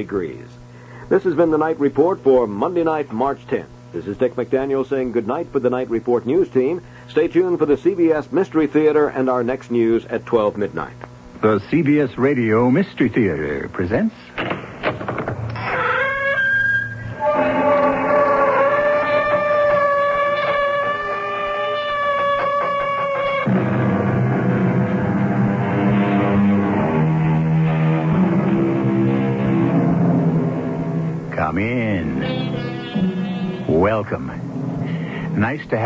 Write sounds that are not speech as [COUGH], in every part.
degrees. This has been the night report for Monday night, March 10th. This is Dick McDaniel saying good night for the Night Report news team. Stay tuned for the CBS Mystery Theater and our next news at 12 midnight. The CBS Radio Mystery Theater presents.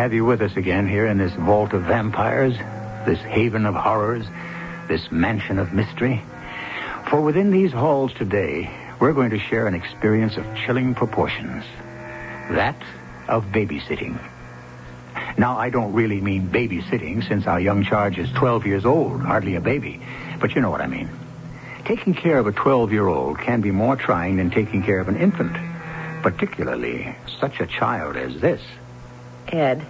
Have you with us again here in this vault of vampires, this haven of horrors, this mansion of mystery. For within these halls today, we're going to share an experience of chilling proportions. That of babysitting. Now, I don't really mean babysitting since our young charge is 12 years old, hardly a baby. But you know what I mean. Taking care of a 12 year old can be more trying than taking care of an infant, particularly such a child as this. Ed,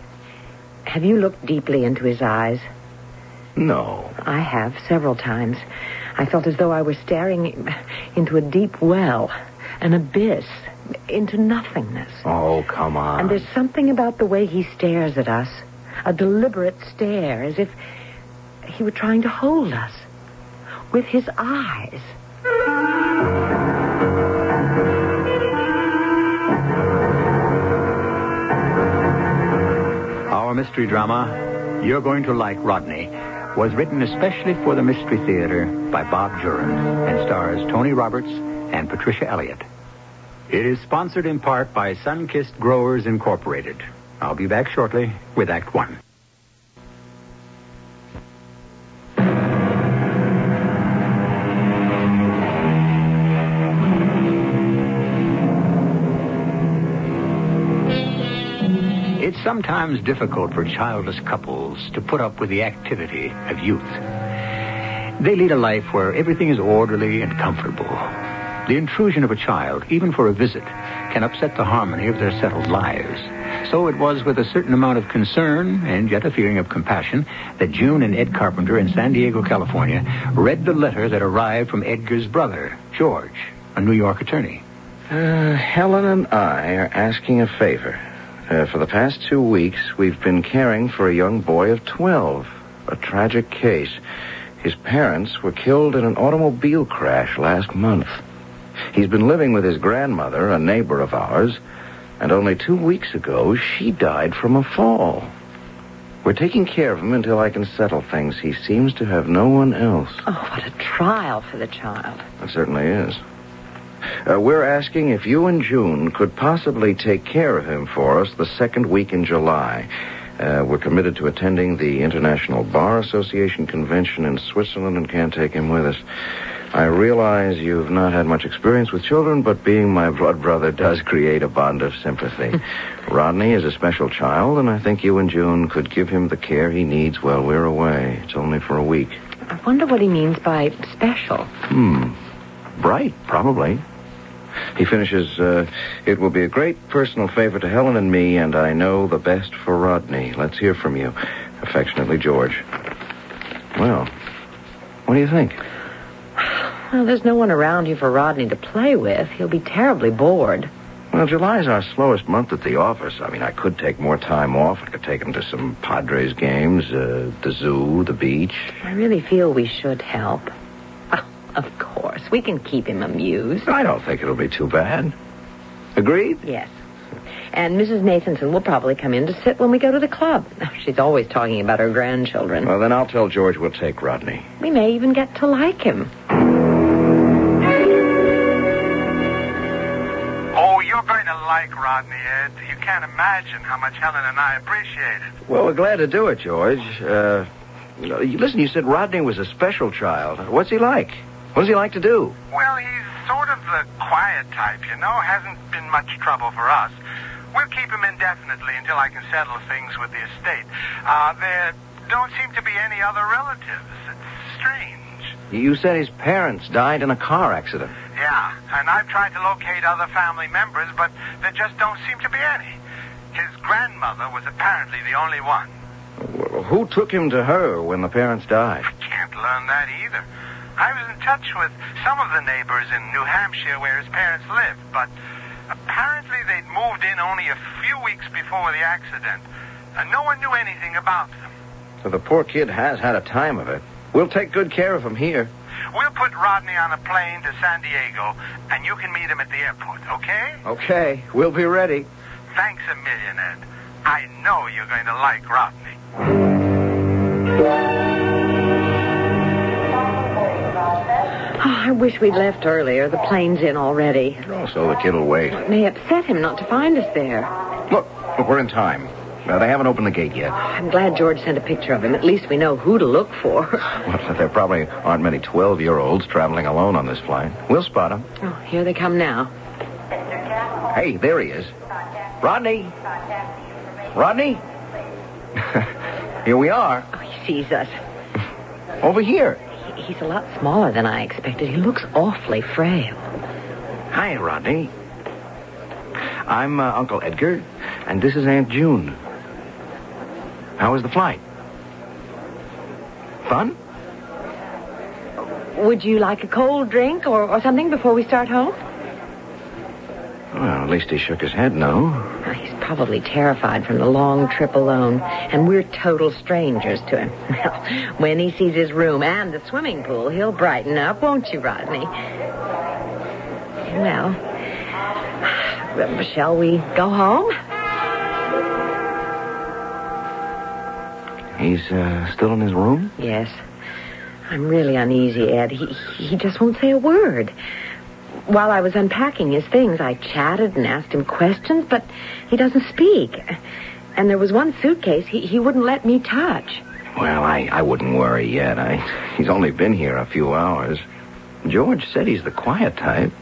have you looked deeply into his eyes? No. I have several times. I felt as though I were staring into a deep well, an abyss, into nothingness. Oh, come on. And there's something about the way he stares at us, a deliberate stare, as if he were trying to hold us with his eyes. Mystery drama, You're Going to Like Rodney, was written especially for the Mystery Theater by Bob Juhren and stars Tony Roberts and Patricia Elliott. It is sponsored in part by Sunkist Growers Incorporated. I'll be back shortly with Act One. Sometimes difficult for childless couples to put up with the activity of youth. They lead a life where everything is orderly and comfortable. The intrusion of a child, even for a visit, can upset the harmony of their settled lives. So it was with a certain amount of concern and yet a feeling of compassion that June and Ed Carpenter in San Diego, California, read the letter that arrived from Edgar's brother, George, a New York attorney. Uh, Helen and I are asking a favor. Uh, for the past two weeks, we've been caring for a young boy of 12. A tragic case. His parents were killed in an automobile crash last month. He's been living with his grandmother, a neighbor of ours, and only two weeks ago, she died from a fall. We're taking care of him until I can settle things. He seems to have no one else. Oh, what a trial for the child. It certainly is. Uh, we're asking if you and June could possibly take care of him for us the second week in July. Uh, we're committed to attending the International Bar Association convention in Switzerland and can't take him with us. I realize you've not had much experience with children, but being my blood brother does create a bond of sympathy. [LAUGHS] Rodney is a special child, and I think you and June could give him the care he needs while we're away. It's only for a week. I wonder what he means by special. Hmm. Bright, probably. He finishes, uh, it will be a great personal favor to Helen and me, and I know the best for Rodney. Let's hear from you. Affectionately, George. Well, what do you think? Well, there's no one around here for Rodney to play with. He'll be terribly bored. Well, July's our slowest month at the office. I mean, I could take more time off. I could take him to some Padres games, uh, the zoo, the beach. I really feel we should help. Course. We can keep him amused. I don't think it'll be too bad. Agreed? Yes. And Mrs. Nathanson will probably come in to sit when we go to the club. [LAUGHS] She's always talking about her grandchildren. Well, then I'll tell George we'll take Rodney. We may even get to like him. Oh, you're going to like Rodney, Ed. You can't imagine how much Helen and I appreciate it. Well, we're glad to do it, George. Uh, you know, listen, you said Rodney was a special child. What's he like? What does he like to do? Well, he's sort of the quiet type, you know. Hasn't been much trouble for us. We'll keep him indefinitely until I can settle things with the estate. Uh, there don't seem to be any other relatives. It's strange. You said his parents died in a car accident. Yeah, and I've tried to locate other family members, but there just don't seem to be any. His grandmother was apparently the only one. Well, Who took him to her when the parents died? I can't learn that either. I was in touch with some of the neighbors in New Hampshire where his parents lived, but apparently they'd moved in only a few weeks before the accident. And no one knew anything about them. So the poor kid has had a time of it. We'll take good care of him here. We'll put Rodney on a plane to San Diego, and you can meet him at the airport, okay? Okay, we'll be ready. Thanks a million, Ed. I know you're going to like Rodney. I wish we'd left earlier. The plane's in already. Oh, so the kid will wait. It may upset him not to find us there. Look, look, we're in time. Well, they haven't opened the gate yet. I'm glad George sent a picture of him. At least we know who to look for. [LAUGHS] Well, there probably aren't many 12-year-olds traveling alone on this flight. We'll spot them. Oh, here they come now. Hey, there he is. Rodney. Rodney? [LAUGHS] here we are. Oh, he sees us. Over here. He- He's a lot smaller than I expected. He looks awfully frail. Hi, Rodney. I'm uh, Uncle Edgar, and this is Aunt June. How was the flight? Fun? Would you like a cold drink or, or something before we start home? Well, at least he shook his head no. Oh, he's probably terrified from the long trip alone, and we're total strangers to him. [LAUGHS] Well, when he sees his room and the swimming pool, he'll brighten up, won't you, Rodney? Well, [SIGHS] shall we go home? He's uh, still in his room? Yes. I'm really uneasy, Ed. He, he just won't say a word. While I was unpacking his things, I chatted and asked him questions, but he doesn't speak. And there was one suitcase he, he wouldn't let me touch. Well, I, I wouldn't worry yet. I, he's only been here a few hours. George said he's the quiet type.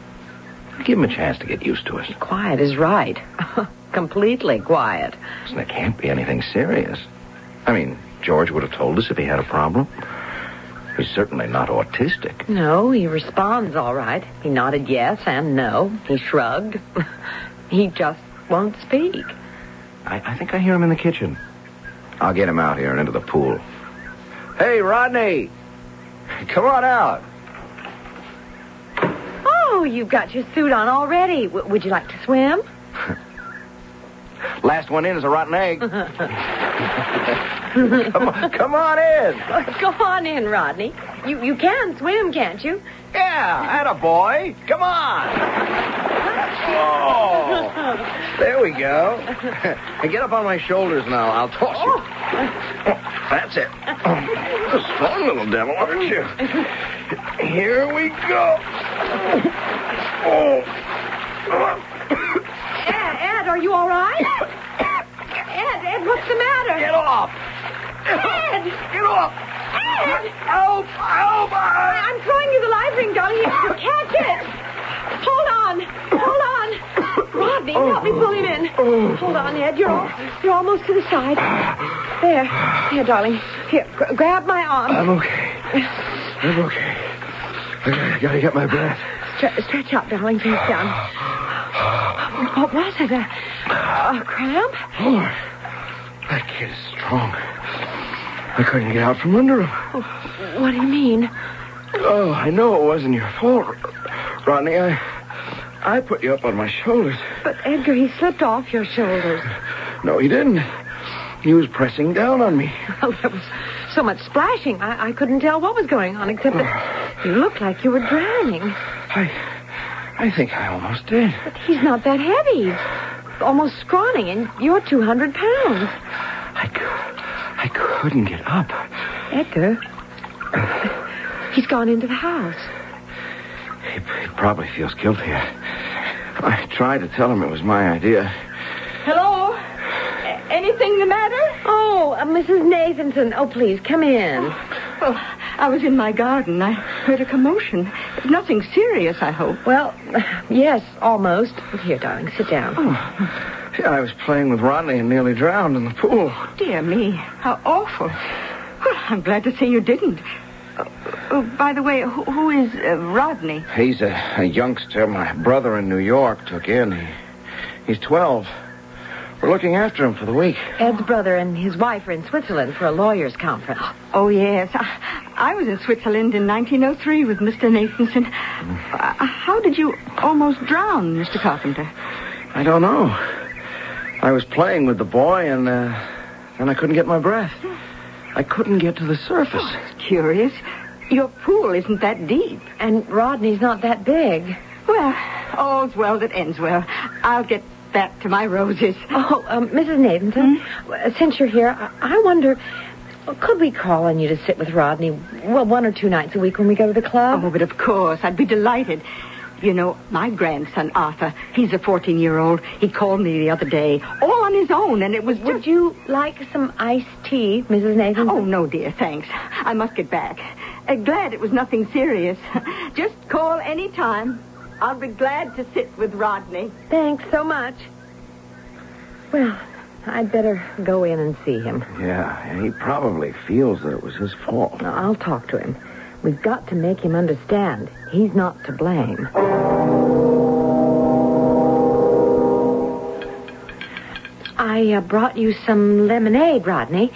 Give him a chance to get used to us. Quiet is right. [LAUGHS] Completely quiet. And there can't be anything serious. I mean, George would have told us if he had a problem. He's certainly not autistic. No, he responds all right. He nodded yes and no. He shrugged. [LAUGHS] he just won't speak. I, I think I hear him in the kitchen. I'll get him out here and into the pool. Hey, Rodney! Come on out. Oh, you've got your suit on already. W- would you like to swim? [LAUGHS] Last one in is a rotten egg. [LAUGHS] [LAUGHS] come, on, come on in. Go on in, Rodney. You you can swim, can't you? Yeah, atta boy. Come on. Oh, there we go. Get up on my shoulders now. I'll toss you. Oh, that's it. Oh, a strong little devil, aren't you? Here we go. Oh. Ed, Ed, are you all right? Ed, Ed, what's the matter? Get off. Ed! Get off. Ed! Help! Help! I- I'm throwing you the life ring, darling. You you catch it. Hold on. Hold on. Rodney, help me pull him in. Hold on, Ed. You're all, you're almost to the side. There. Here, darling. Here, gr- grab my arm. I'm okay. I'm okay. I gotta get my breath. Stre- stretch out, darling. Face down. What was it? A, a cramp? Lord, that kid is strong. I couldn't get out from under him. What do you mean? Oh, I know it wasn't your fault, Rodney. I, I put you up on my shoulders. But Edgar, he slipped off your shoulders. No, he didn't. He was pressing down on me. Well, there was so much splashing, I, I couldn't tell what was going on, except that oh. you looked like you were drowning. I, I think I almost did. But he's not that heavy. Almost scrawny, and you're 200 pounds. I, I couldn't get up. Edgar, he's gone into the house. He, he probably feels guilty. I, I tried to tell him it was my idea. Hello? A- anything the matter? Oh, uh, Mrs. Nathanson. Oh, please, come in. Well, I was in my garden. I heard a commotion. Nothing serious, I hope. Well, yes, almost. Here, darling, sit down. Yeah, I was playing with Rodney and nearly drowned in the pool. Dear me, how awful. Well, I'm glad to see you didn't. Uh, oh, by the way, who, who is uh, Rodney? He's a, a youngster my brother in New York took in. He, he's 12. We're looking after him for the week. Ed's brother and his wife are in Switzerland for a lawyer's conference. Oh, yes. I, I was in Switzerland in 1903 with Mr. Nathanson. Uh, how did you almost drown, Mr. Carpenter? I don't know. I was playing with the boy, and uh, then I couldn't get my breath. I couldn't get to the surface. Curious. Your pool isn't that deep. And Rodney's not that big. Well, all's well that ends well. I'll get back to my roses. Oh, um, Mrs. Nathanson, uh, since you're here, I, I wonder, could we call on you to sit with Rodney, well, one or two nights a week when we go to the club? Oh, but of course, I'd be delighted. You know, my grandson, Arthur, he's a 14-year-old. He called me the other day, all on his own, and it was Would just... you like some iced tea, Mrs. Nathanson? Oh, no, dear, thanks. I must get back. Uh, glad it was nothing serious. [LAUGHS] Just call any time. I'll be glad to sit with Rodney. Thanks so much. Well, I'd better go in and see him. Yeah, and he probably feels that it was his fault. Now, I'll talk to him. We've got to make him understand he's not to blame. I uh, brought you some lemonade, Rodney.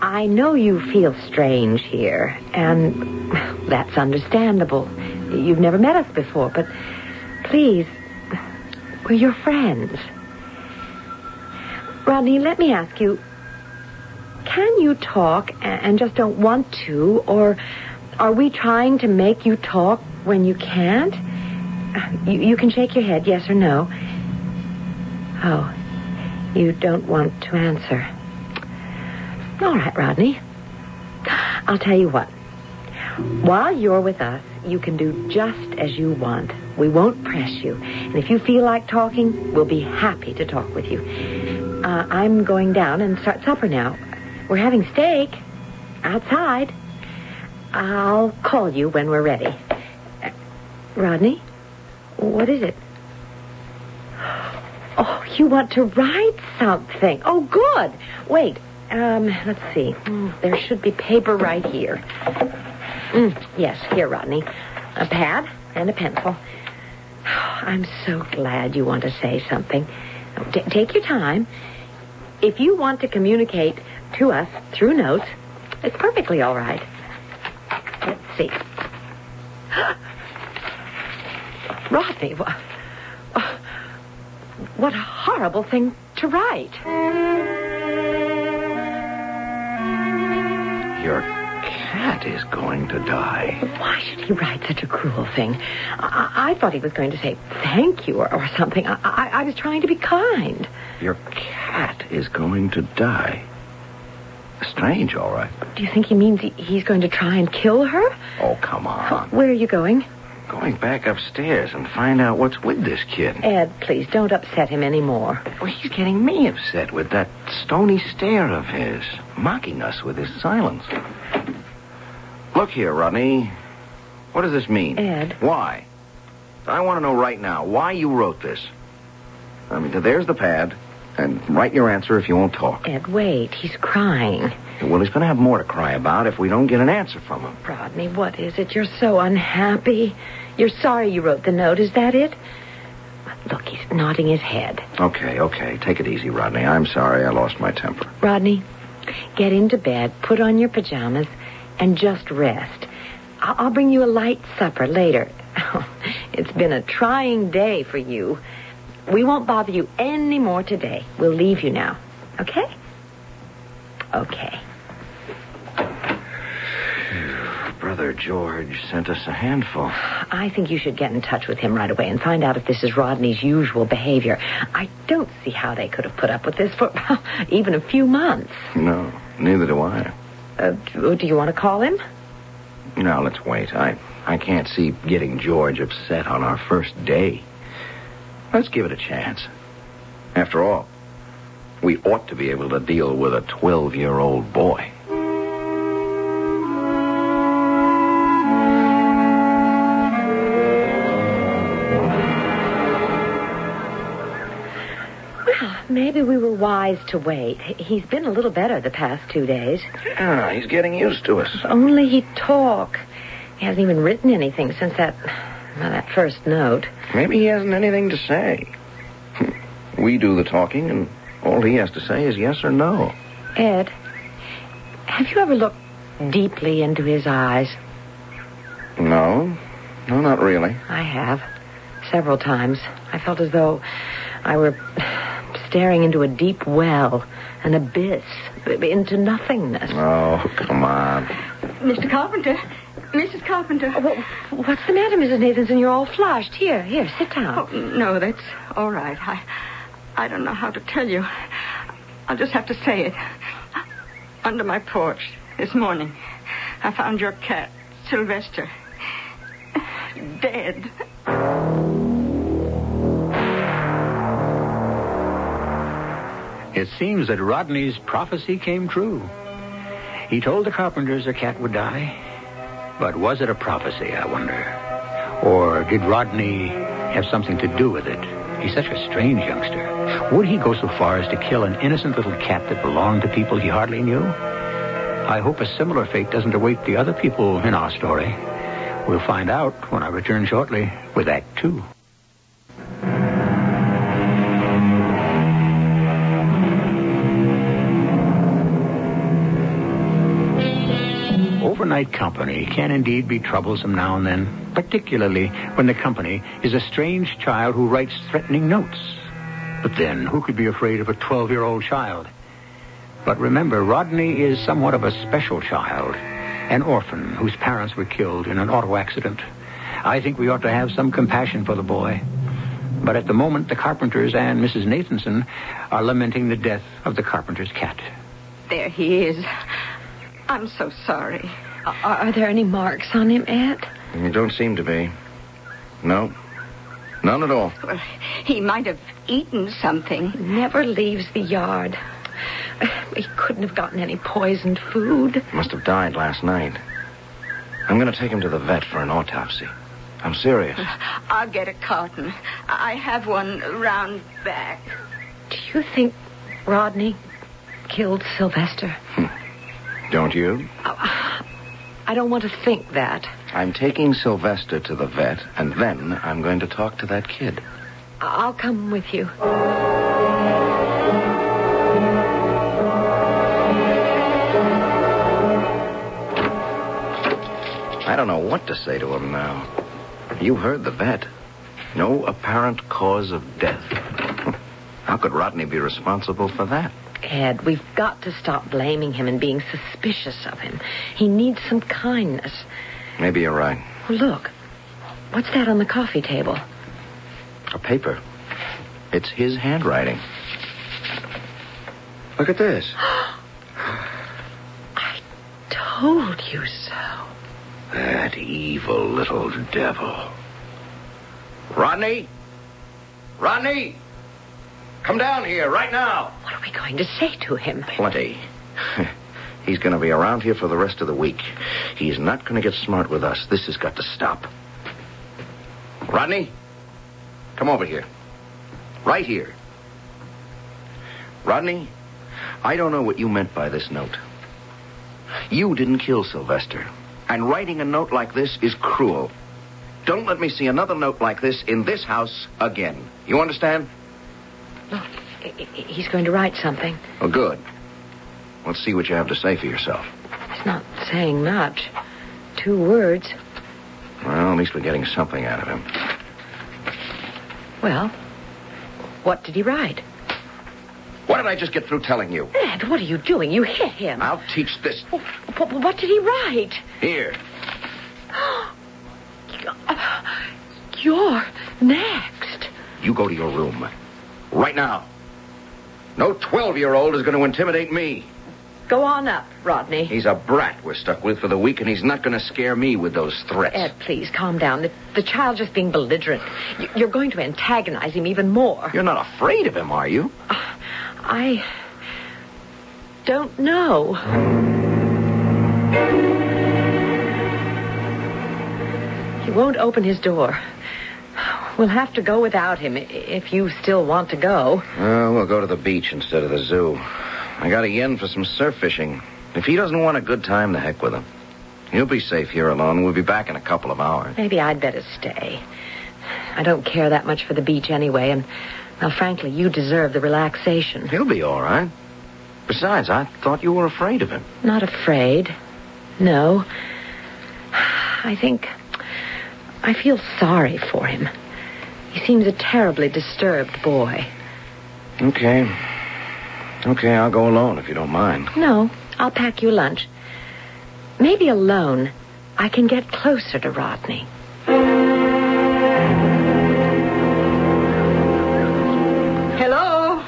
I know you feel strange here, and that's understandable. You've never met us before, but please, we're your friends. Rodney, let me ask you, can you talk and just don't want to, or are we trying to make you talk when you can't? You, you can shake your head, yes or no. Oh, you don't want to answer. All right, Rodney. I'll tell you what. While you're with us, you can do just as you want. We won't press you. And if you feel like talking, we'll be happy to talk with you. Uh, I'm going down and start supper now. We're having steak outside. I'll call you when we're ready. Uh, Rodney? What is it? Oh, you want to write something. Oh, good. Wait. Um, let's see. Mm, There should be paper right here. Mm, yes, here, Rodney. A pad and a pencil. [SIGHS] I'm so glad you want to say something. T- take your time. If you want to communicate to us through notes, it's perfectly all right. Let's see. [GASPS] Rodney, wha- oh, [SIGHS] what a horrible thing to write. Your cat is going to die. Why should he write such a cruel thing? I, I thought he was going to say thank you or, or something. I, I, I was trying to be kind. Your cat is going to die. Strange, all right. Do you think he means he, he's going to try and kill her? Oh, come on. Where are you going? Going back upstairs and find out what's with this kid. Ed, please don't upset him anymore. Well, he's getting me upset with that stony stare of his, mocking us with his silence. Look here, Rodney. What does this mean? Ed. Why? I want to know right now why you wrote this. I mean, there's the pad, and write your answer if you won't talk. Ed, wait. He's crying. Well, he's going to have more to cry about if we don't get an answer from him. Rodney, what is it? You're so unhappy. You're sorry you wrote the note. Is that it? Look, he's nodding his head. Okay, okay. Take it easy, Rodney. I'm sorry I lost my temper. Rodney, get into bed, put on your pajamas, and just rest. I'll, bring you a light supper later. [LAUGHS] it's been a trying day for you. We won't bother you any more today. We'll leave you now. Okay? Okay. [SIGHS] Brother George sent us a handful. I think you should get in touch with him right away and find out if this is Rodney's usual behavior. I don't see how they could have put up with this for [LAUGHS] even a few months. No, neither do I. Uh, do you want to call him? No, let's wait. I, I can't see getting George upset on our first day. Let's give it a chance. After all, we ought to be able to deal with a 12 year old boy. Maybe we were wise to wait. He's been a little better the past two days. Yeah, he's getting used to us. If only he'd talk. He hasn't even written anything since that, well, that first note. Maybe he hasn't anything to say. We do the talking, and all he has to say is yes or no. Ed, have you ever looked deeply into his eyes? No. No, not really. I have. Several times. I felt as though I were staring into a deep well, an abyss, into nothingness. Oh, come on. Mr. Carpenter. Mrs. Carpenter. Wha- What's the matter, Mrs. Nathanson? You're all flushed. Here, here, sit down. Oh, no, that's all right. I, I don't know how to tell you. I'll just have to say it. Under my porch this morning, I found your cat, Sylvester, dead. It seems that Rodney's prophecy came true. He told the carpenters a cat would die. But was it a prophecy, I wonder? Or did Rodney have something to do with it? He's such a strange youngster. Would he go so far as to kill an innocent little cat that belonged to people he hardly knew? I hope a similar fate doesn't await the other people in our story. We'll find out when I return shortly with Act Two. Overnight company can indeed be troublesome now and then, particularly when the company is a strange child who writes threatening notes. But then, who could be afraid of a 12 year old child? But remember, Rodney is somewhat of a special child, an orphan whose parents were killed in an auto accident. I think we ought to have some compassion for the boy. But at the moment, the Carpenters and Mrs. Nathanson are lamenting the death of the Carpenter's cat. There he is. I'm so sorry. Are, are there any marks on him, Ed? You mm, don't seem to be. No. None at all. Well, he might have eaten something. He Never leaves the yard. Uh, he couldn't have gotten any poisoned food. Must have died last night. I'm going to take him to the vet for an autopsy. I'm serious. Uh, I'll get a carton. I have one round back. Do you think Rodney killed Sylvester? Hmm. Don't you? Oh, I don't want to think that. I'm taking Sylvester to the vet, and then I'm going to talk to that kid. I'll come with you. I don't know what to say to him now. You heard the vet. No apparent cause of death. [LAUGHS] How could Rodney be responsible for that? Ed, we've got to stop blaming him and being suspicious of him. He needs some kindness. Maybe you're right. Oh, look. What's that on the coffee table? A paper. It's his handwriting. Look at this. [GASPS] I told you so. That evil little devil. Rodney? Rodney? Come down here right now. What are we going to say to him? Plenty. [LAUGHS] He's going to be around here for the rest of the week. He's not going to get smart with us. This has got to stop. Rodney? Come over here. Right here. Rodney, I don't know what you meant by this note. You didn't kill Sylvester. And writing a note like this is cruel. Don't let me see another note like this in this house again. You understand? Look, I- I- he's going to write something. Well, good. Let's see what you have to say for yourself. He's not saying much. Two words. Well, at least we're getting something out of him. Well, what did he write? What did I just get through telling you? Ed, what are you doing? You hit him. I'll teach this. What, what did he write? Here. [GASPS] You're next. You go to your room. Right now. No 12 year old is going to intimidate me. Go on up, Rodney. He's a brat we're stuck with for the week, and he's not going to scare me with those threats. Ed, please calm down. The, the child's just being belligerent. You- You're going to antagonize him even more. You're not afraid of him, are you? Uh, I don't know. He won't open his door. We'll have to go without him if you still want to go. Well, we'll go to the beach instead of the zoo. I got a yen for some surf fishing. If he doesn't want a good time, the heck with him. He'll be safe here alone. We'll be back in a couple of hours. Maybe I'd better stay. I don't care that much for the beach anyway, and, well, frankly, you deserve the relaxation. He'll be all right. Besides, I thought you were afraid of him. Not afraid. No. [SIGHS] I think I feel sorry for him. He seems a terribly disturbed boy. Okay. Okay, I'll go alone if you don't mind. No, I'll pack you lunch. Maybe alone I can get closer to Rodney. Hello?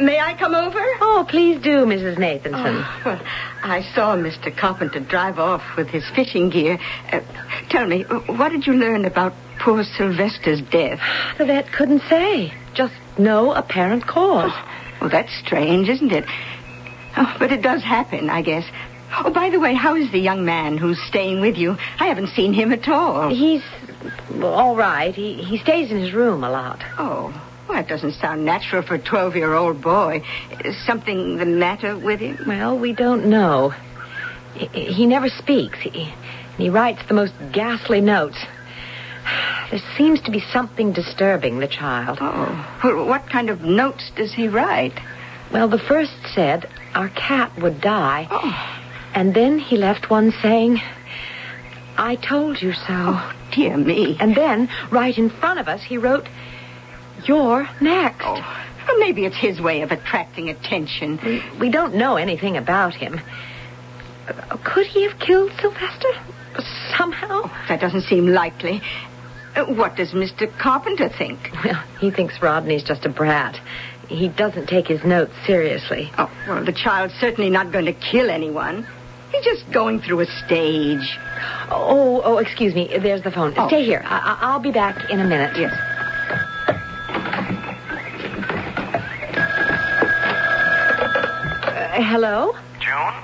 May I come over? Oh, please do, Mrs. Nathanson. Oh, well, I saw Mr. Carpenter drive off with his fishing gear. Uh, tell me, what did you learn about poor Sylvester's death? The vet couldn't say. Just no apparent cause. Oh, well, that's strange, isn't it? Oh, but it does happen, I guess. Oh, by the way, how is the young man who's staying with you? I haven't seen him at all. He's all right. He he stays in his room a lot. Oh, well, that doesn't sound natural for a 12 year old boy. Is something the matter with him? Well, we don't know. He, he never speaks. He, he writes the most ghastly notes. There seems to be something disturbing the child. Oh, well, what kind of notes does he write? Well, the first said our cat would die. Oh, And then he left one saying, I told you so. oh dear me. And then, right in front of us, he wrote, You're next. Oh, well, maybe it's his way of attracting attention. We, we don't know anything about him. Uh, Could he have killed Sylvester? Somehow? That doesn't seem likely. Uh, What does Mr. Carpenter think? Well, he thinks Rodney's just a brat. He doesn't take his notes seriously. Oh, well, the child's certainly not going to kill anyone. He's just going through a stage. Oh, oh, excuse me. There's the phone. Oh. Stay here. I- I- I'll be back in a minute. Yes. Uh, hello? June?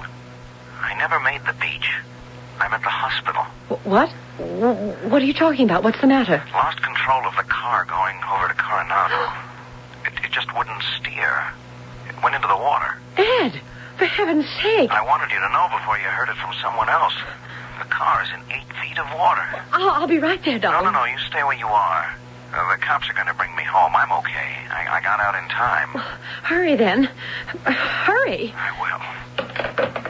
I never made the beach. I'm at the hospital. Wh- What? Wh- What are you talking about? What's the matter? Lost control of the car going over to Coronado. It, it just wouldn't steer. It went into the water. Ed, for heaven's sake. I wanted you to know before you heard it from someone else. The car is in eight feet of water. I'll, I'll be right there, darling. no, no. no. You stay where you are. Uh, the cops are going to bring me home. I'm okay. I, I got out in time. Hurry then. Hurry. I will.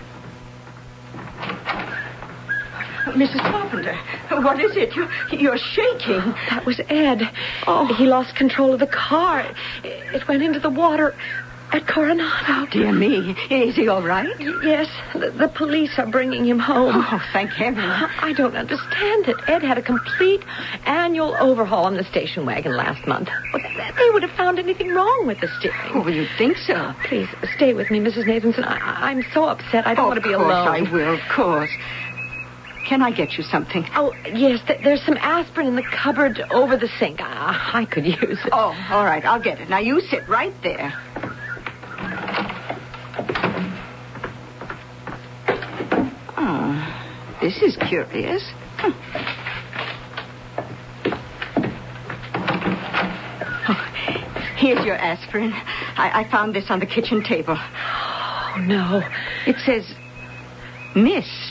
Mrs. Carpenter, what is it? You, you're shaking. Oh, that was Ed. Oh. He lost control of the car. It went into the water at Coronado. Oh, dear me. Is he all right? Yes, the, the police are bringing him home. Oh, thank heaven. I don't understand it. Ed had a complete annual overhaul on the station wagon last month. They would have found anything wrong with the steering. Oh, you'd think so. Please stay with me, Mrs. Nathanson. I, I'm so upset. I don't Oh, want to be alone. of course alone. I will, of course. Can I get you something? Oh, yes, th- there's some aspirin in the cupboard over the sink. I, I could use it. Oh, all right, I'll get it. Now you sit right there. Oh, this is curious. Oh, here's your aspirin. I, I found this on the kitchen table. [GASPS] Oh, no. It says mist.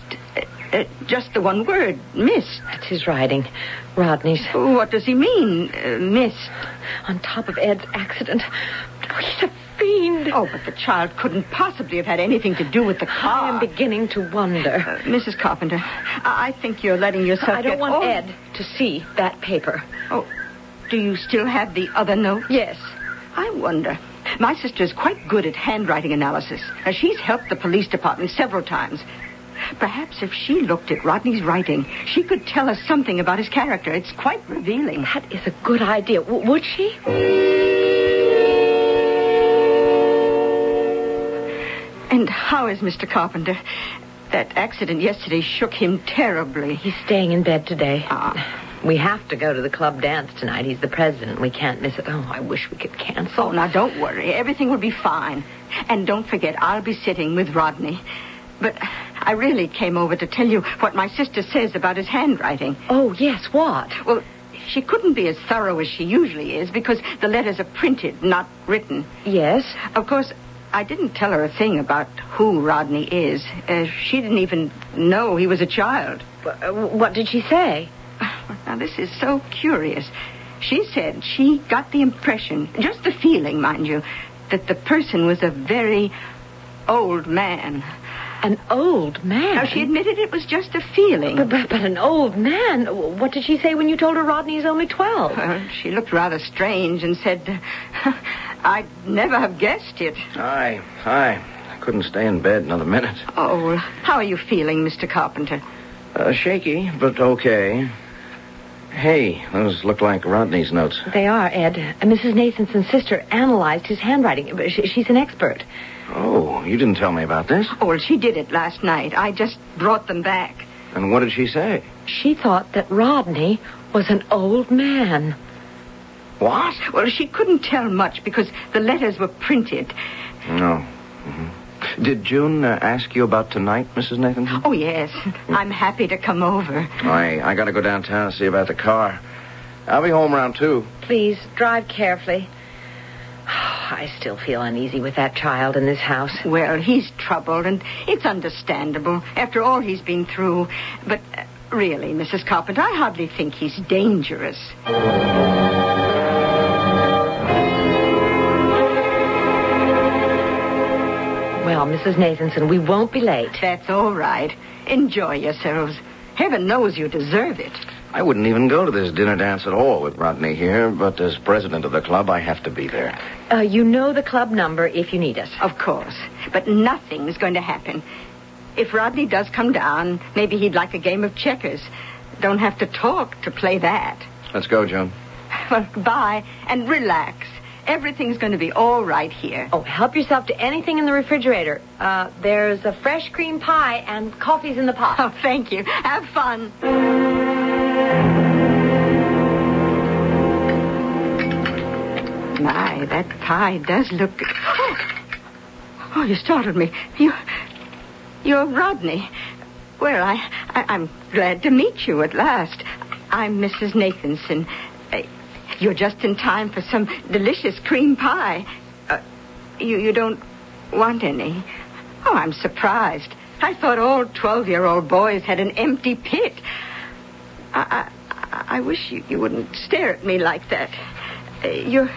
Uh, just the one word, mist. That's his writing. Rodney's. What does he mean, uh, mist? On top of Ed's accident. Oh, he's a fiend. Oh, but the child couldn't possibly have had anything to do with the car. I am beginning to wonder. Uh, Mrs. Carpenter, I I think you're letting yourself I don't get want all- Ed to see that paper. Oh, do you still have the other note? Yes. I wonder. My sister is quite good at handwriting analysis. Now, she's helped the police department several times. Perhaps if she looked at Rodney's writing, she could tell us something about his character. It's quite revealing. That is a good idea. W- would she? And how is Mr. Carpenter? That accident yesterday shook him terribly. He's staying in bed today. Ah. We have to go to the club dance tonight. He's the president. We can't miss it. Oh, I wish we could cancel. Oh, now don't worry. Everything will be fine. And don't forget, I'll be sitting with Rodney. But I really came over to tell you what my sister says about his handwriting. Oh, yes, what? Well, she couldn't be as thorough as she usually is because the letters are printed, not written. Yes. Of course, I didn't tell her a thing about who Rodney is. Uh, she didn't even know he was a child. Uh, What did she say? [SIGHS] Now, this is so curious. She said she got the impression, just the feeling, mind you, that the person was a very old man. An old man? Now, she admitted it was just a feeling. But, but, but an old man? What did she say when you told her Rodney's only 12? Well, she looked rather strange and said, [LAUGHS] I'd never have guessed it. Aye, aye. I couldn't stay in bed another minute. Oh, how are you feeling, Mr. Carpenter? Uh, shaky, but okay. Hey, those look like Rodney's notes. They are, Ed. Uh, Mrs. Nathanson's sister analyzed his handwriting. She- She's an expert. Oh, you didn't tell me about this. Oh, well, she did it last night. I just brought them back. And what did she say? She thought that Rodney was an old man. What? Well, she couldn't tell much because the letters were printed. No. Mhm. Did June uh, ask you about tonight, Mrs. Nathan? Oh, yes. I'm happy to come over. I I gotta go downtown to see about the car. I'll be home around two. Please, drive carefully. I still feel uneasy with that child in this house. Well, he's troubled, and it's understandable after all he's been through. But uh, really, Mrs. Carpenter, I hardly think he's dangerous. Well, Mrs. Nathanson, we won't be late. That's all right. Enjoy yourselves. Heaven knows you deserve it. I wouldn't even go to this dinner dance at all with Rodney here, but as president of the club, I have to be there. Uh, you know the club number if you need us. Of course. But nothing's going to happen. If Rodney does come down, maybe he'd like a game of checkers. Don't have to talk to play that. Let's go, Joan. [LAUGHS] Well, goodbye, and relax. Everything's going to be all right here. Oh, help yourself to anything in the refrigerator. Uh, there's a fresh cream pie and coffee's in the pot. [LAUGHS] Oh, thank you. Have fun. My, that pie does look. Oh, oh you startled me. You, you're Rodney. Well, I, I, I'm glad to meet you at last. I'm Mrs. Nathanson. Uh, you're just in time for some delicious cream pie. Uh, you, you don't want any? Oh, I'm surprised. I thought all 12-year-old boys had an empty pit. I, I, I wish you, you wouldn't stare at me like that. Uh, you're,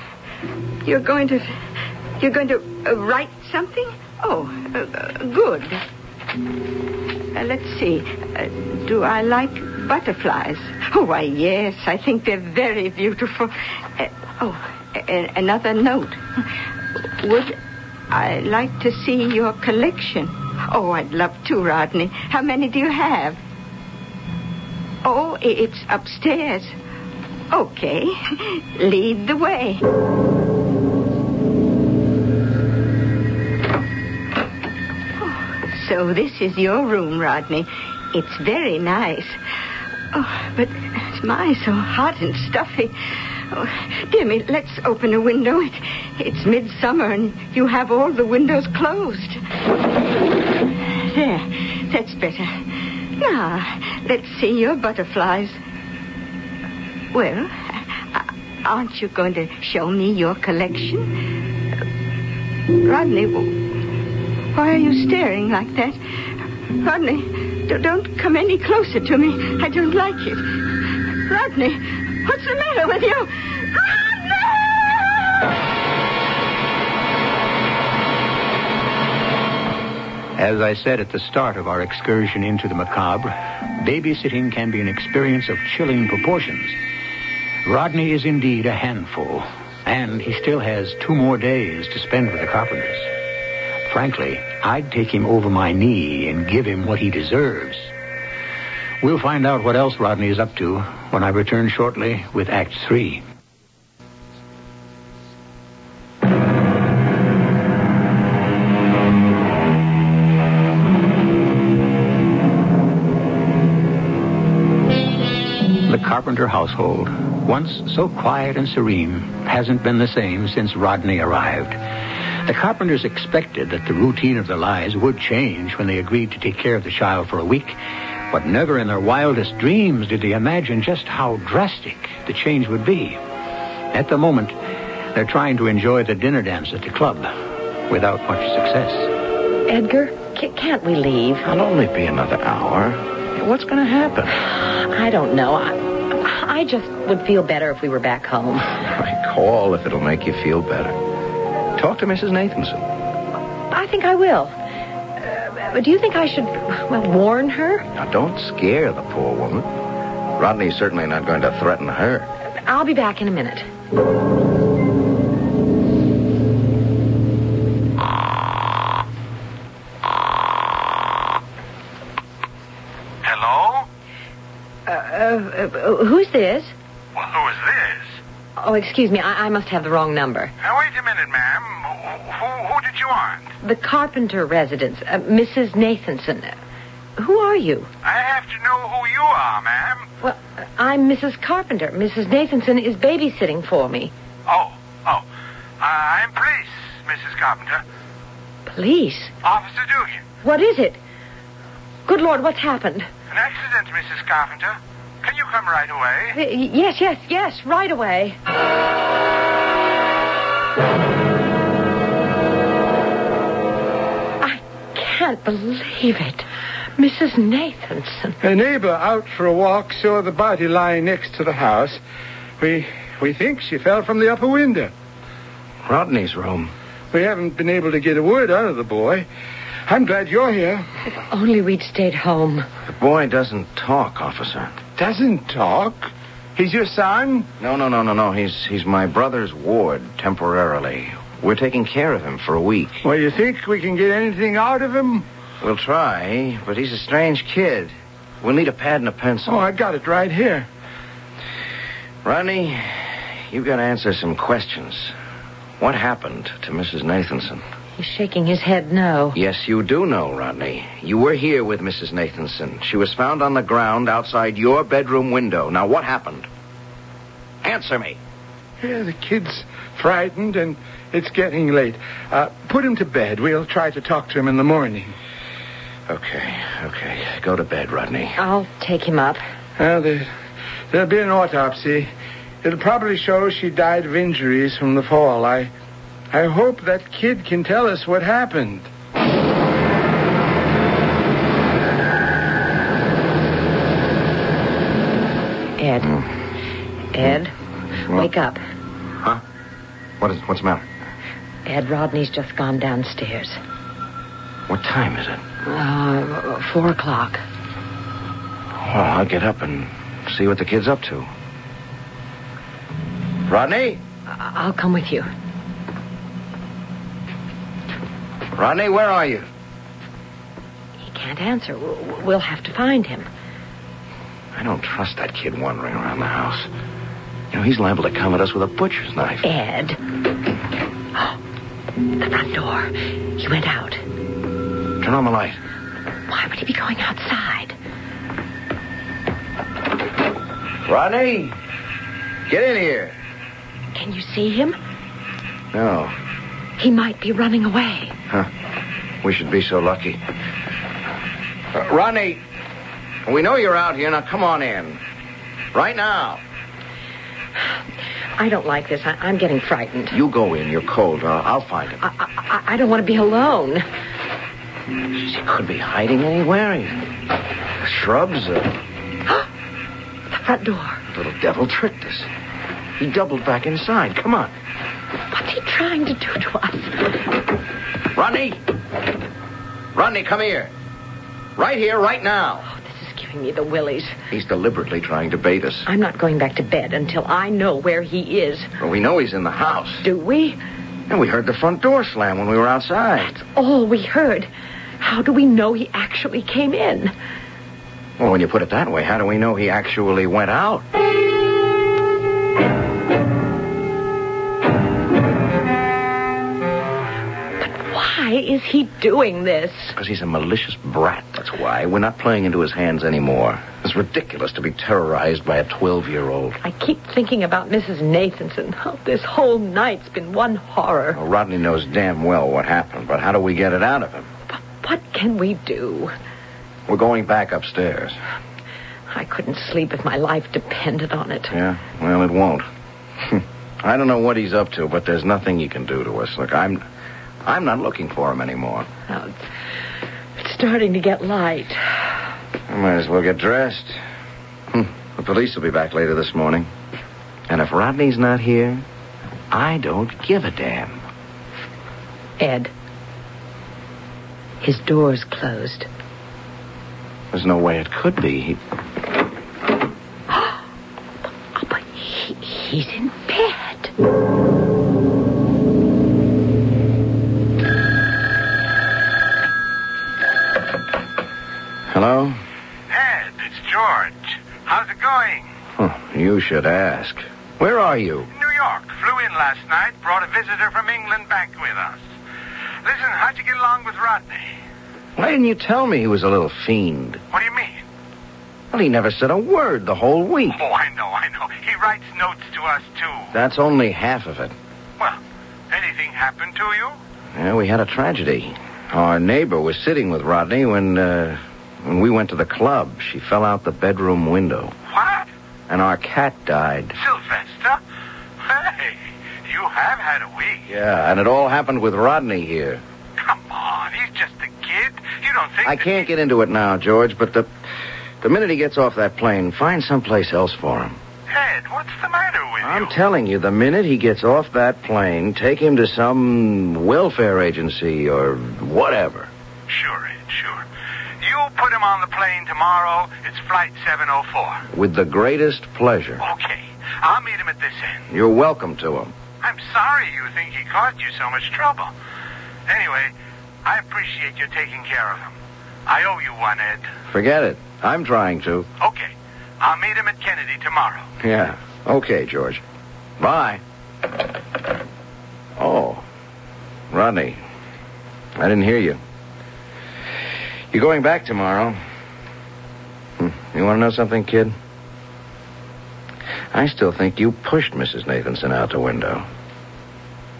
you're going to, you're going to uh, write something? Oh, uh, uh, good. Let's see. Do I like butterflies? Oh, why, yes. I think they're very beautiful. Oh, a- another note. Would I like to see your collection? Oh, I'd love to, Rodney. How many do you have? Oh, it's upstairs. Okay. [LAUGHS] Lead the way. Oh, So this is your room, Rodney. It's very nice. Oh, but it's my so hot and stuffy. Oh, dear me, let's open a window. It, it's midsummer and you have all the windows closed. There, that's better. Now, let's see your butterflies. Well, uh, aren't you going to show me your collection? Rodney, why are you staring like that? Rodney, don't come any closer to me. I don't like it. Rodney, what's the matter with you? As I said at the start of our excursion into the macabre, babysitting can be an experience of chilling proportions. Rodney is indeed a handful, and he still has two more days to spend with the Carpenters. Frankly, I'd take him over my knee and give him what he deserves. We'll find out what else Rodney is up to when I return shortly with Act Three. Carpenter household, once so quiet and serene, hasn't been the same since Rodney arrived. The Carpenters expected that the routine of their lives would change when they agreed to take care of the child for a week, but never in their wildest dreams did they imagine just how drastic the change would be. At the moment, they're trying to enjoy the dinner dance at the club without much success. Edgar, ca- can't we leave? I'll only be another hour. What's going to happen? I don't know. I, I just would feel better if we were back home. I call if it'll make you feel better. Talk to Mrs. Nathanson. I think I will. Uh, do you think I should, well, warn her? Now, don't scare the poor woman. Rodney's certainly not going to threaten her. I'll be back in a minute. Who's this? Well, who is this? Oh, excuse me. I, I must have the wrong number. Now, wait a minute, ma'am. Who, who, did you want? The Carpenter residence, uh, Mrs. Nathanson. Uh, Who are you? I have to know who you are, ma'am. Well, I'm Mrs. Carpenter. Mrs. Nathanson is babysitting for me. Oh, oh. Uh, I'm police, Mrs. Carpenter. Police? Officer Dugan. What is it? Good Lord, what's happened? An accident, Mrs. Carpenter. Can you come right away? Y- y- Yes, yes, yes, right away. I can't believe it. Mrs. Nathanson. A neighbor out for a walk saw the body lying next to the house. We we think she fell from the upper window. Rodney's room. We haven't been able to get a word out of the boy. I'm glad you're here. If only we'd stayed home. The boy doesn't talk, officer. Doesn't talk. He's your son? No, no, no, no, no. He's he's my brother's ward temporarily. We're taking care of him for a week. Well, you think we can get anything out of him? We'll try, but he's a strange kid. We'll need a pad and a pencil. Oh, I got it right here. Rodney, you've got to answer some questions. What happened to Mrs. Nathanson? He's shaking his head no. Yes, you do know, Rodney. You were here with Mrs. Nathanson. She was found on the ground outside your bedroom window. Now, what happened? Answer me. Yeah, the kid's frightened and it's getting late. Uh, put him to bed. We'll try to talk to him in the morning. Okay, okay. Go to bed, Rodney. I'll take him up. Uh, there, there'll be an autopsy. It'll probably show she died of injuries from the fall. I, I hope that kid can tell us what happened. Ed. Ed, wake up. Huh? What is, what's the matter? Ed, Rodney's just gone downstairs. What time is it? Uh, four o'clock. Well, I'll get up and see what the kid's up to. Rodney? I'll come with you. Rodney, where are you? He can't answer. We'll have to find him. I don't trust that kid wandering around the house. You know, he's liable to come at us with a butcher's knife. Ed. [GASPS] the front door. He went out. Turn on the light. Why would he be going outside? Rodney? Get in here. Can you see him? No. He might be running away. Huh. We should be so lucky. Uh, Rodney, we know you're out here. Now come on in. Right now. I don't like this. I- I'm getting frightened. You go in. You're cold. Uh, I'll find him. I, I, I don't want to be alone. He could be hiding anywhere. He- Shrubs. Uh, [GASPS] The front door. little devil tricked us. He doubled back inside. Come on. Trying to do to us? Rodney! Rodney, come here. Right here, right now. Oh, this is giving me the willies. He's deliberately trying to bait us. I'm not going back to bed until I know where he is. Well, we know he's in the house. Do we? And we heard the front door slam when we were outside. That's all we heard. How do we know he actually came in? Well, when you put it that way, how do we know he actually went out? Is he doing this? Because he's a malicious brat, that's why. We're not playing into his hands anymore. It's ridiculous to be terrorized by a 12 year old. I keep thinking about Mrs. Nathanson. Oh, this whole night's been one horror. Well, Rodney knows damn well what happened, but how do we get it out of him? But what can we do? We're going back upstairs. I couldn't sleep if my life depended on it. Yeah? Well, it won't. [LAUGHS] I don't know what he's up to, but there's nothing he can do to us. Look, I'm. I'm not looking for him anymore. Now, it's, starting to get light. I might as well get dressed. Hmm. The police will be back later this morning. And if Rodney's not here, I don't give a damn. Ed. His door's closed. There's no way it could be. He... Oh, [GASPS] but he, he's in bed. Hello? Ed, it's George. How's it going? Huh, you should ask. Where are you? New York. Flew in last night. Brought a visitor from England back with us. Listen, how'd you get along with Rodney? Why didn't you tell me he was a little fiend? What do you mean? Well, he never said a word the whole week. Oh, I know, I know. He writes notes to us, too. That's only half of it. Well, anything happened to you? Yeah, we had a tragedy. Our neighbor was sitting with Rodney when, uh, when we went to the club. She fell out the bedroom window. What? And our cat died. Sylvester? Hey, you have had a week. Yeah, and it all happened with Rodney here. Come on, he's just a kid. You don't think I can't get into it now, George, but the the minute he gets off that plane, find someplace else for him. Ed, what's the matter with him? I'm you? telling you, the minute he gets off that plane, take him to some welfare agency or whatever. Sure, Ed, sure. You put him on the plane tomorrow. It's flight 704. With the greatest pleasure. Okay, I'll meet him at this end. You're welcome to him. I'm sorry you think he caused you so much trouble. Anyway, I appreciate you taking care of him. I owe you one, Ed. Forget it. I'm trying to. Okay, I'll meet him at Kennedy tomorrow. Yeah. Okay, George. Bye. Oh. Rodney. I didn't hear you. You're going back tomorrow. Hmm. You want to know something, kid? I still think you pushed Mrs. Nathanson out the window.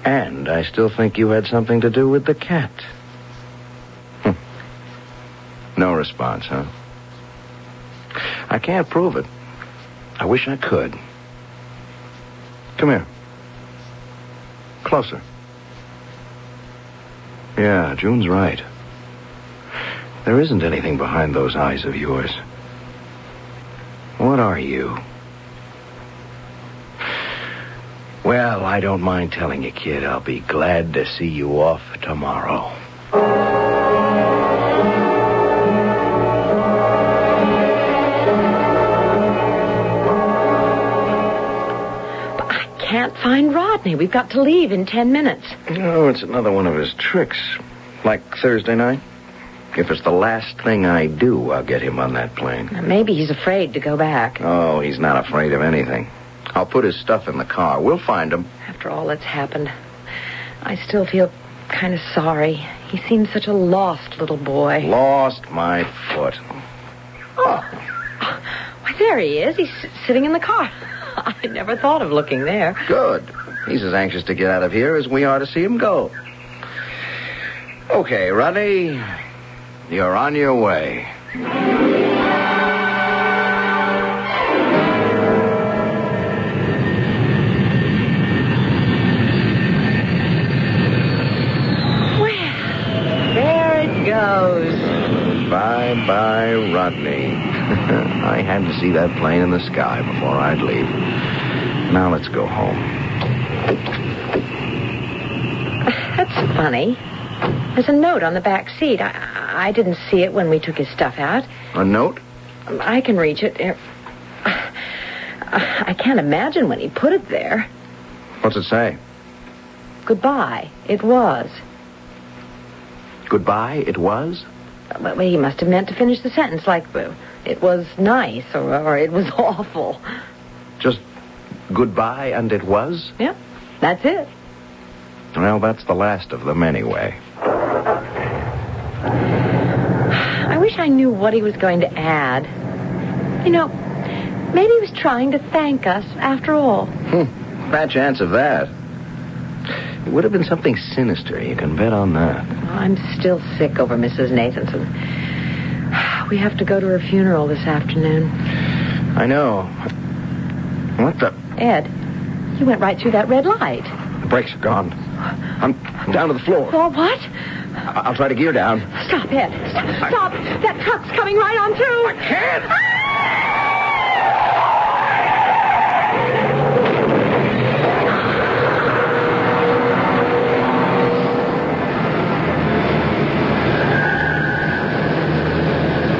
And I still think you had something to do with the cat. Hmm. No response, huh? I can't prove it. I wish I could. Come here. Closer. Yeah, June's right. There isn't anything behind those eyes of yours. What are you? Well, I don't mind telling you, kid. I'll be glad to see you off tomorrow. But I can't find Rodney. We've got to leave in ten minutes. Oh, it's another one of his tricks. Like Thursday night? If it's the last thing I do, I'll get him on that plane. Now, Maybe he's afraid to go back. Oh, he's not afraid of anything. I'll put his stuff in the car. We'll find him. After all that's happened, I still feel kind of sorry. He seems such a lost little boy. Lost my foot. Oh. Why, there he is. He's sitting in the car. [LAUGHS] I never thought of looking there. Good. He's as anxious to get out of here as we are to see him go. Okay, Rodney, you're on your way. Well, there it goes. Bye bye, Rodney. [LAUGHS] I had to see that plane in the sky before I'd leave. Now let's go home. That's funny. There's a note on the back seat. I, I didn't see it when we took his stuff out. A note? I can reach it. I can't imagine when he put it there. What's it say? Goodbye. It was. Goodbye, it was? Well, he must have meant to finish the sentence like it was nice or, or it was [LAUGHS] awful. Just goodbye and it was? Yep, that's it. Well, that's the last of them anyway. I wish I knew what he was going to add. You know, maybe he was trying to thank us after all. Hmm. Bad chance of that. It would have been something sinister. You can bet on that. I'm still sick over Mrs. Nathanson. We have to go to her funeral this afternoon. I know. What the? Ed, you went right through that red light. The brakes are gone. I'm down to the floor. Or what? I- will try to gear down. Stop, Ed. Stop. Stop. That truck's coming right on through. I can't.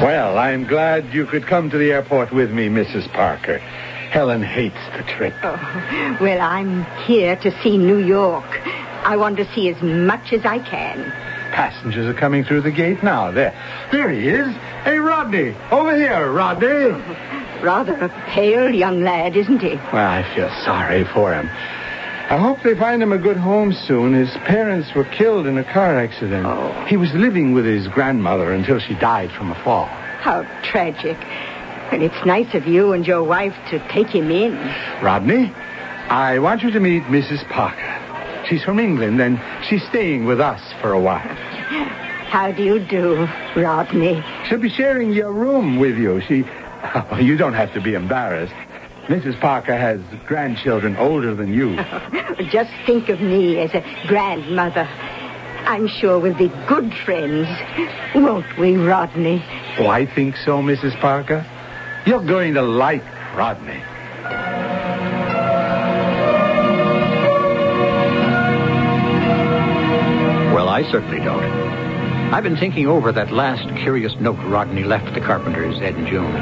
Well, I'm glad you could come to the airport with me, Mrs. Parker. Helen hates the trip. Oh, well, I'm here to see New York. I want to see as much as I can. Passengers are coming through the gate now. There. There he is. Hey, Rodney. Over here, Rodney. [LAUGHS] Rather a pale young lad, isn't he? Well, I feel sorry for him. I hope they find him a good home soon. His parents were killed in a car accident. Oh. He was living with his grandmother until she died from a fall. How tragic. Well, it's nice of you and your wife to take him in. Rodney, I want you to meet Mrs. Parker. She's from England, and she's staying with us for a while. How do you do, Rodney? She'll be sharing your room with you. She. Oh, [LAUGHS] you don't have to be embarrassed. Mrs. Parker has grandchildren older than you. [LAUGHS] Just think of me as a grandmother. I'm sure we'll be good friends, won't we, Rodney? Oh, I think so, Mrs. Parker. You're going to like Rodney. I certainly don't. I've been thinking over that last curious note Rodney left the Carpenters, Ed and June.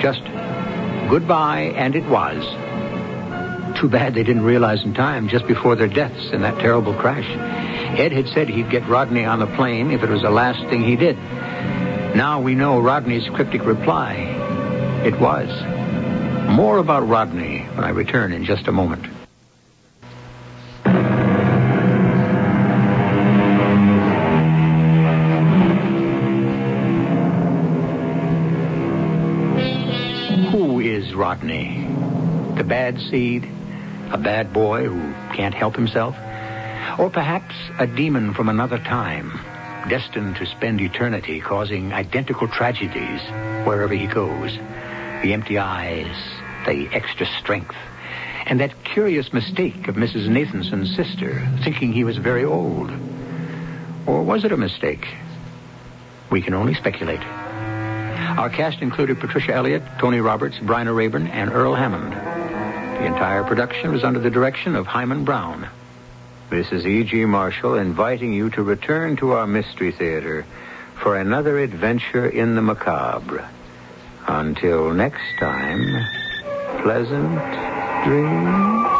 Just goodbye, and it was. Too bad they didn't realize in time, just before their deaths in that terrible crash. Ed had said he'd get Rodney on the plane if it was the last thing he did. Now we know Rodney's cryptic reply. It was. More about Rodney when I return in just a moment. The bad seed? A bad boy who can't help himself? Or perhaps a demon from another time, destined to spend eternity causing identical tragedies wherever he goes? The empty eyes, the extra strength, and that curious mistake of Mrs. Nathanson's sister, thinking he was very old. Or was it a mistake? We can only speculate. Our cast included Patricia Elliott, Tony Roberts, Bryna Raeburn, and Earl Hammond. The entire production was under the direction of Himan Brown. This is E.G. Marshall inviting you to return to our Mystery Theater for another adventure in the macabre. Until next time, pleasant dreams.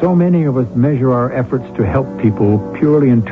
So many of us measure our efforts to help people purely in